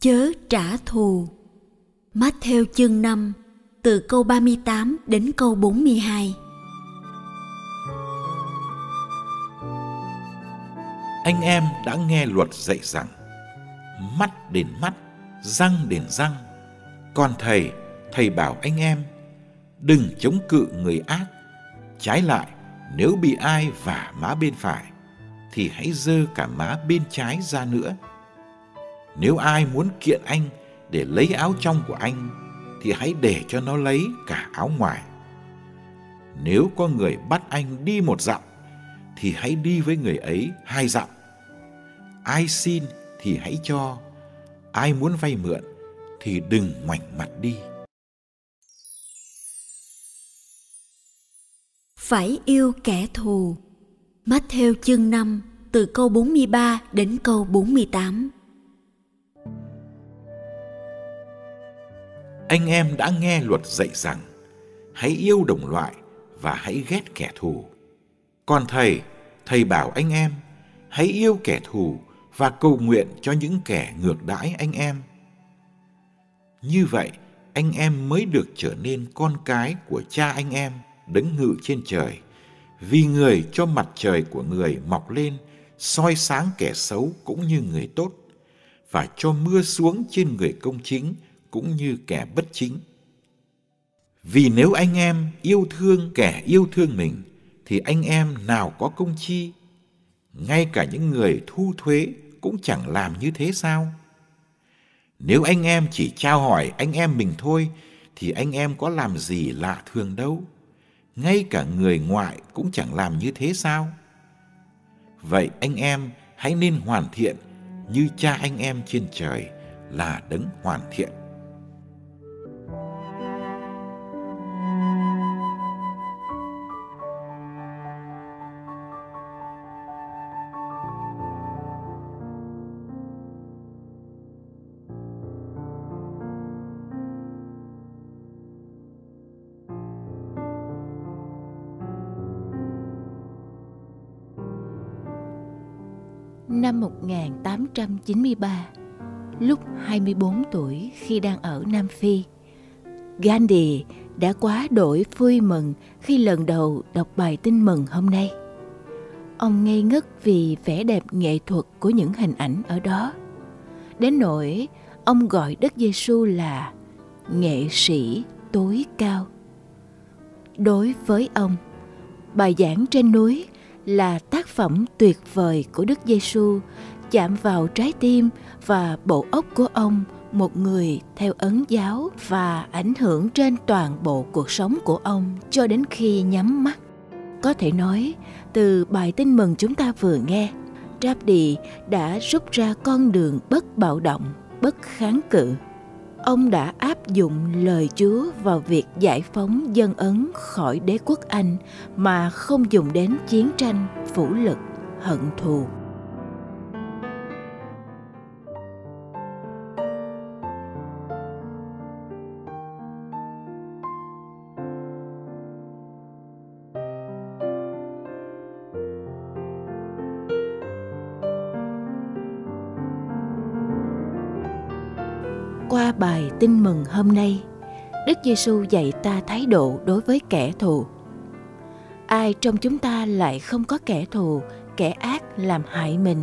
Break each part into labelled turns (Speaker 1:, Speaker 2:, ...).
Speaker 1: Chớ trả thù. Matthew chương 5 từ câu 38 đến câu 42
Speaker 2: Anh em đã nghe luật dạy rằng Mắt đến mắt, răng đến răng. Còn thầy, thầy bảo anh em Đừng chống cự người ác. Trái lại, nếu bị ai vả má bên phải Thì hãy dơ cả má bên trái ra nữa nếu ai muốn kiện anh để lấy áo trong của anh thì hãy để cho nó lấy cả áo ngoài. Nếu có người bắt anh đi một dặm thì hãy đi với người ấy hai dặm. Ai xin thì hãy cho, ai muốn vay mượn thì đừng ngoảnh mặt đi.
Speaker 1: Phải yêu kẻ thù. Matthew chương 5 từ câu 43 đến câu 48.
Speaker 2: Anh em đã nghe luật dạy rằng hãy yêu đồng loại và hãy ghét kẻ thù. Còn thầy, thầy bảo anh em hãy yêu kẻ thù và cầu nguyện cho những kẻ ngược đãi anh em. Như vậy, anh em mới được trở nên con cái của cha anh em đứng ngự trên trời. Vì người cho mặt trời của người mọc lên, soi sáng kẻ xấu cũng như người tốt, và cho mưa xuống trên người công chính cũng như kẻ bất chính. Vì nếu anh em yêu thương kẻ yêu thương mình, thì anh em nào có công chi? Ngay cả những người thu thuế cũng chẳng làm như thế sao? Nếu anh em chỉ trao hỏi anh em mình thôi, thì anh em có làm gì lạ thường đâu. Ngay cả người ngoại cũng chẳng làm như thế sao? Vậy anh em hãy nên hoàn thiện như cha anh em trên trời là đấng hoàn thiện.
Speaker 3: Năm 1893, lúc 24 tuổi khi đang ở Nam Phi, Gandhi đã quá đổi vui mừng khi lần đầu đọc bài tin mừng hôm nay. Ông ngây ngất vì vẻ đẹp nghệ thuật của những hình ảnh ở đó. Đến nỗi ông gọi Đức Giêsu là nghệ sĩ tối cao. Đối với ông, bài giảng trên núi là tác phẩm tuyệt vời của Đức Giêsu chạm vào trái tim và bộ óc của ông một người theo ấn giáo và ảnh hưởng trên toàn bộ cuộc sống của ông cho đến khi nhắm mắt. Có thể nói, từ bài tin mừng chúng ta vừa nghe, Rabdi đã rút ra con đường bất bạo động, bất kháng cự ông đã áp dụng lời Chúa vào việc giải phóng dân Ấn khỏi đế quốc Anh mà không dùng đến chiến tranh, vũ lực, hận thù. Qua bài tin mừng hôm nay, Đức Giêsu dạy ta thái độ đối với kẻ thù. ai trong chúng ta lại không có kẻ thù kẻ ác làm hại mình?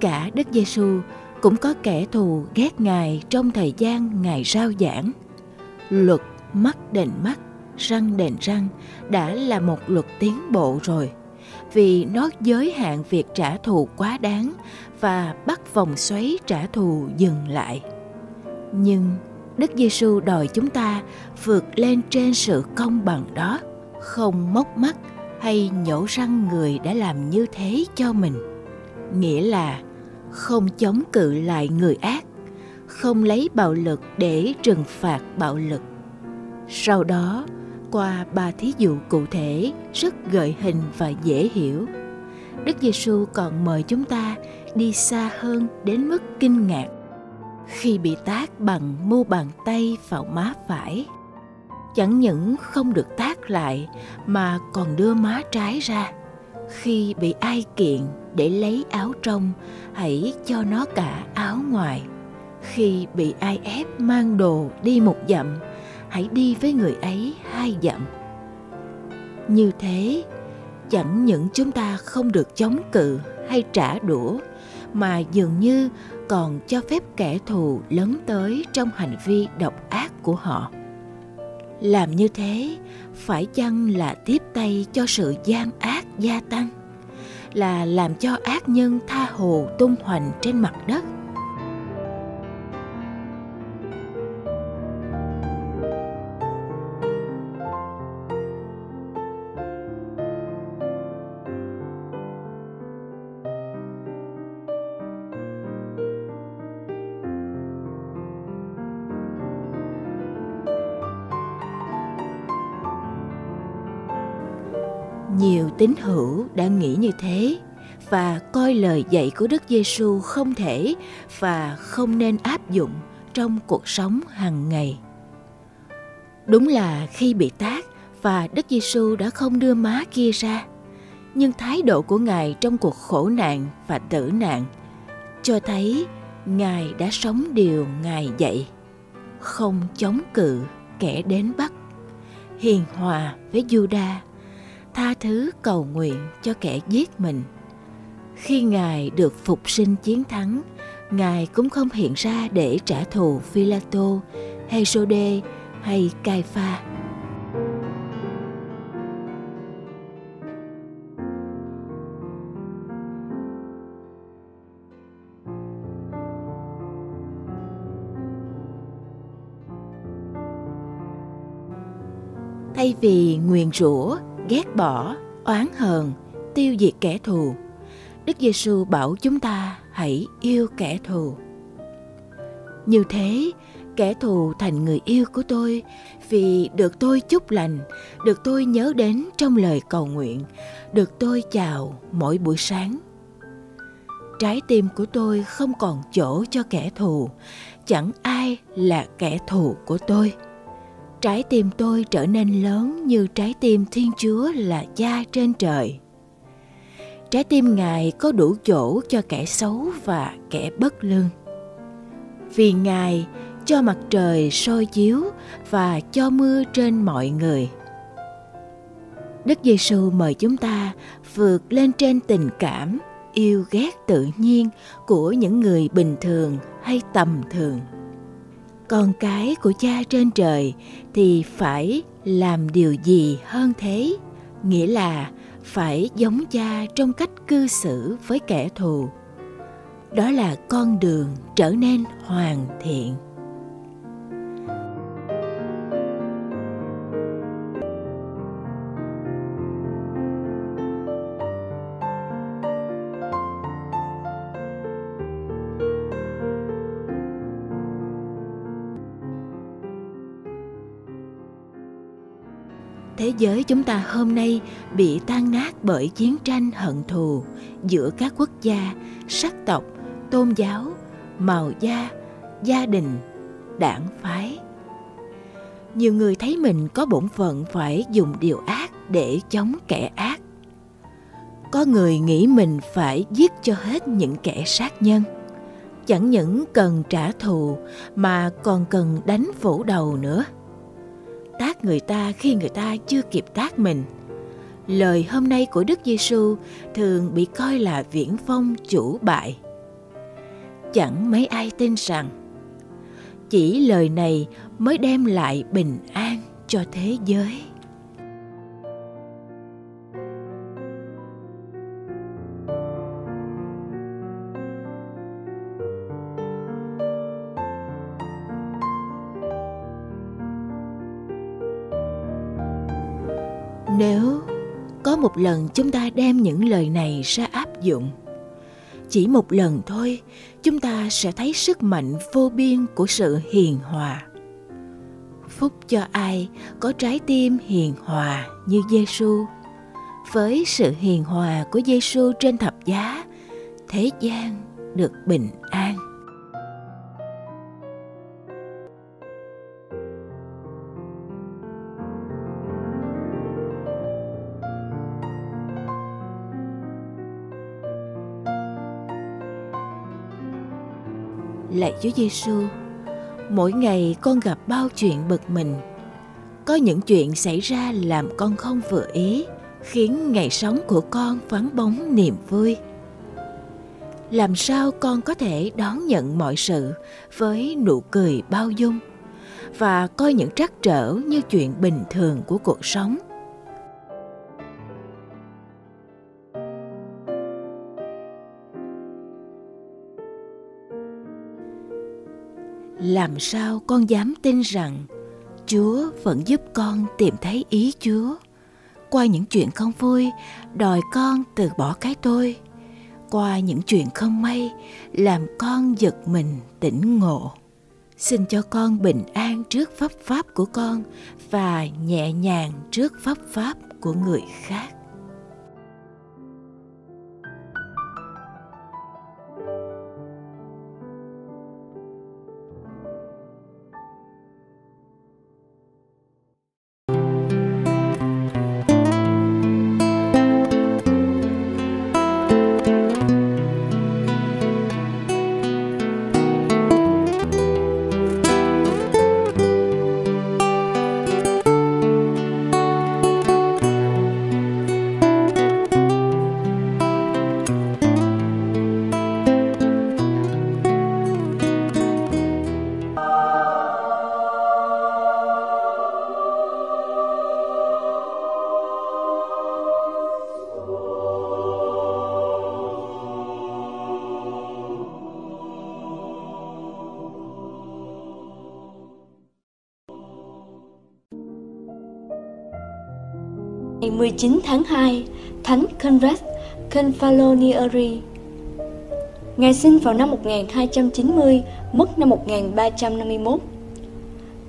Speaker 3: Cả đức giêsu cũng có kẻ thù ghét ngài trong thời gian ngài rao giảng. Luật mắt đền mắt răng đền răng đã là một luật tiến bộ rồi vì nó giới hạn việc trả thù quá đáng và bắt vòng xoáy trả thù dừng lại nhưng đức giêsu đòi chúng ta vượt lên trên sự công bằng đó, không móc mắt hay nhổ răng người đã làm như thế cho mình. Nghĩa là không chống cự lại người ác, không lấy bạo lực để trừng phạt bạo lực. Sau đó, qua ba thí dụ cụ thể rất gợi hình và dễ hiểu, đức giêsu còn mời chúng ta đi xa hơn đến mức kinh ngạc khi bị tác bằng mu bàn tay vào má phải. Chẳng những không được tác lại mà còn đưa má trái ra. Khi bị ai kiện để lấy áo trong, hãy cho nó cả áo ngoài. Khi bị ai ép mang đồ đi một dặm, hãy đi với người ấy hai dặm. Như thế, chẳng những chúng ta không được chống cự hay trả đũa, mà dường như còn cho phép kẻ thù lấn tới trong hành vi độc ác của họ. Làm như thế, phải chăng là tiếp tay cho sự gian ác gia tăng? Là làm cho ác nhân tha hồ tung hoành trên mặt đất? Tín hữu đã nghĩ như thế và coi lời dạy của Đức Giêsu không thể và không nên áp dụng trong cuộc sống hàng ngày. Đúng là khi bị tác và Đức Giêsu đã không đưa má kia ra, nhưng thái độ của Ngài trong cuộc khổ nạn và tử nạn cho thấy Ngài đã sống điều Ngài dạy, không chống cự kẻ đến bắt, hiền hòa với Juda tha thứ cầu nguyện cho kẻ giết mình. Khi Ngài được phục sinh chiến thắng, Ngài cũng không hiện ra để trả thù Philato, hay sode hay Cai Pha. Thay vì nguyền rủa ghét bỏ, oán hờn, tiêu diệt kẻ thù. Đức Giêsu bảo chúng ta hãy yêu kẻ thù. Như thế, kẻ thù thành người yêu của tôi vì được tôi chúc lành, được tôi nhớ đến trong lời cầu nguyện, được tôi chào mỗi buổi sáng. Trái tim của tôi không còn chỗ cho kẻ thù, chẳng ai là kẻ thù của tôi trái tim tôi trở nên lớn như trái tim thiên chúa là cha trên trời. Trái tim ngài có đủ chỗ cho kẻ xấu và kẻ bất lương. Vì ngài cho mặt trời soi chiếu và cho mưa trên mọi người. Đức giêsu mời chúng ta vượt lên trên tình cảm, yêu ghét tự nhiên của những người bình thường hay tầm thường con cái của cha trên trời thì phải làm điều gì hơn thế? Nghĩa là phải giống cha trong cách cư xử với kẻ thù. Đó là con đường trở nên hoàn thiện. Thế giới chúng ta hôm nay bị tan nát bởi chiến tranh hận thù giữa các quốc gia, sắc tộc, tôn giáo, màu da, gia đình, đảng phái. Nhiều người thấy mình có bổn phận phải dùng điều ác để chống kẻ ác. Có người nghĩ mình phải giết cho hết những kẻ sát nhân. Chẳng những cần trả thù mà còn cần đánh phủ đầu nữa tác người ta khi người ta chưa kịp tác mình lời hôm nay của Đức Giêsu thường bị coi là viễn phong chủ bại. Chẳng mấy ai tin rằng, chỉ lời này mới đem lại bình an cho thế giới. Nếu có một lần chúng ta đem những lời này ra áp dụng chỉ một lần thôi chúng ta sẽ thấy sức mạnh vô biên của sự hiền hòa phúc cho ai có trái tim hiền hòa như Giêsu. Với sự hiền hòa của Giêsu trên thập giá, thế gian được bình an. Lạy Chúa Giêsu, mỗi ngày con gặp bao chuyện bực mình. Có những chuyện xảy ra làm con không vừa ý, khiến ngày sống của con vắng bóng niềm vui. Làm sao con có thể đón nhận mọi sự với nụ cười bao dung và coi những trắc trở như chuyện bình thường của cuộc sống? Làm sao con dám tin rằng chúa vẫn giúp con tìm thấy ý chúa? Qua những chuyện không vui, đòi con từ bỏ cái tôi. Qua những chuyện không may, làm con giật mình tỉnh ngộ. Xin cho con bình an trước pháp pháp của con và nhẹ nhàng trước pháp pháp của người khác.
Speaker 4: 19 tháng 2, Thánh Conrad Confalonieri Ngài sinh vào năm 1290, mất năm 1351.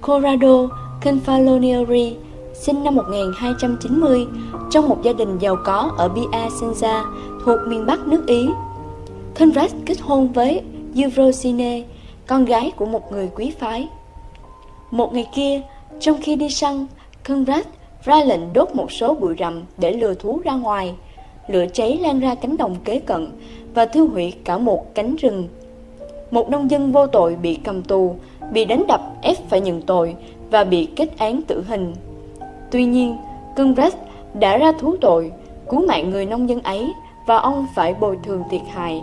Speaker 4: Corrado Confalonieri sinh năm 1290 trong một gia đình giàu có ở Piacenza thuộc miền Bắc nước Ý. Conrad kết hôn với Eurosine, con gái của một người quý phái. Một ngày kia, trong khi đi săn, Conrad ra lệnh đốt một số bụi rậm để lừa thú ra ngoài. Lửa cháy lan ra cánh đồng kế cận và thiêu hủy cả một cánh rừng. Một nông dân vô tội bị cầm tù, bị đánh đập ép phải nhận tội và bị kết án tử hình. Tuy nhiên, Congress đã ra thú tội, cứu mạng người nông dân ấy và ông phải bồi thường thiệt hại.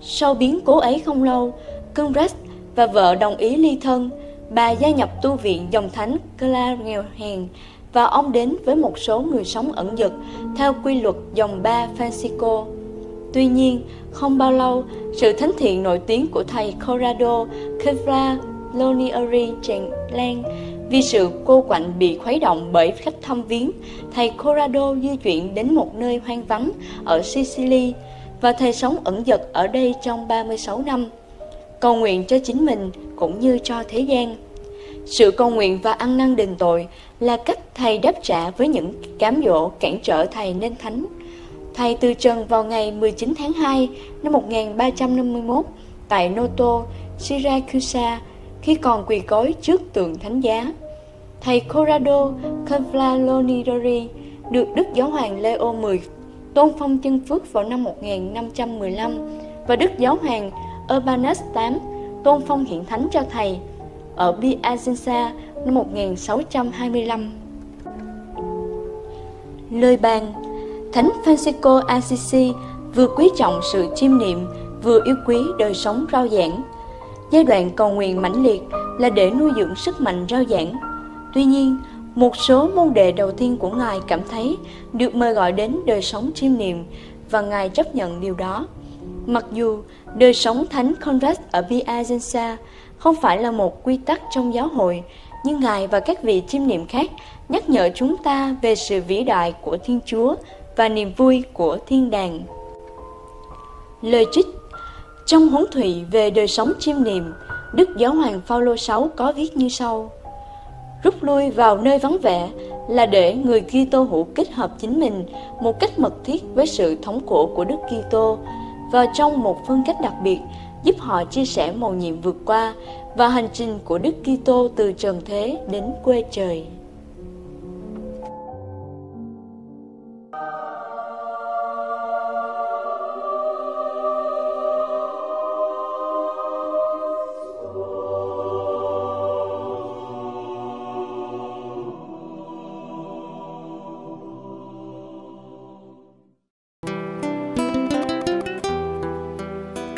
Speaker 4: Sau biến cố ấy không lâu, Congress và vợ đồng ý ly thân bà gia nhập tu viện dòng thánh Cla nghèo hèn và ông đến với một số người sống ẩn dật theo quy luật dòng ba Francisco. Tuy nhiên, không bao lâu, sự thánh thiện nổi tiếng của thầy Corrado Kevra Lonieri tràn lan vì sự cô quạnh bị khuấy động bởi khách thăm viếng, thầy Corrado di chuyển đến một nơi hoang vắng ở Sicily và thầy sống ẩn dật ở đây trong 36 năm cầu nguyện cho chính mình cũng như cho thế gian. Sự cầu nguyện và ăn năn đền tội là cách Thầy đáp trả với những cám dỗ cản trở Thầy nên thánh. Thầy từ trần vào ngày 19 tháng 2 năm 1351 tại Noto, Siracusa khi còn quỳ gối trước tượng thánh giá. Thầy Corrado Conflalonidori được Đức Giáo hoàng Leo X tôn phong chân phước vào năm 1515 và Đức Giáo hoàng Urbanus VIII tôn phong hiện thánh cho thầy ở Piacenza năm 1625. Lời bàn Thánh Francisco Assisi vừa quý trọng sự chiêm niệm, vừa yêu quý đời sống rao giảng. Giai đoạn cầu nguyện mãnh liệt là để nuôi dưỡng sức mạnh rao giảng. Tuy nhiên, một số môn đệ đầu tiên của Ngài cảm thấy được mời gọi đến đời sống chiêm niệm và Ngài chấp nhận điều đó. Mặc dù đời sống Thánh Conrad ở Piacenza không phải là một quy tắc trong giáo hội, nhưng Ngài và các vị chiêm niệm khác nhắc nhở chúng ta về sự vĩ đại của Thiên Chúa và niềm vui của thiên đàng. Lời trích Trong huấn thủy về đời sống chiêm niệm, Đức Giáo hoàng Phaolô VI có viết như sau: Rút lui vào nơi vắng vẻ là để người Kitô hữu kết hợp chính mình một cách mật thiết với sự thống khổ của Đức Kitô vào trong một phương cách đặc biệt, giúp họ chia sẻ mầu nhiệm vượt qua và hành trình của Đức Kitô từ trần thế đến quê trời.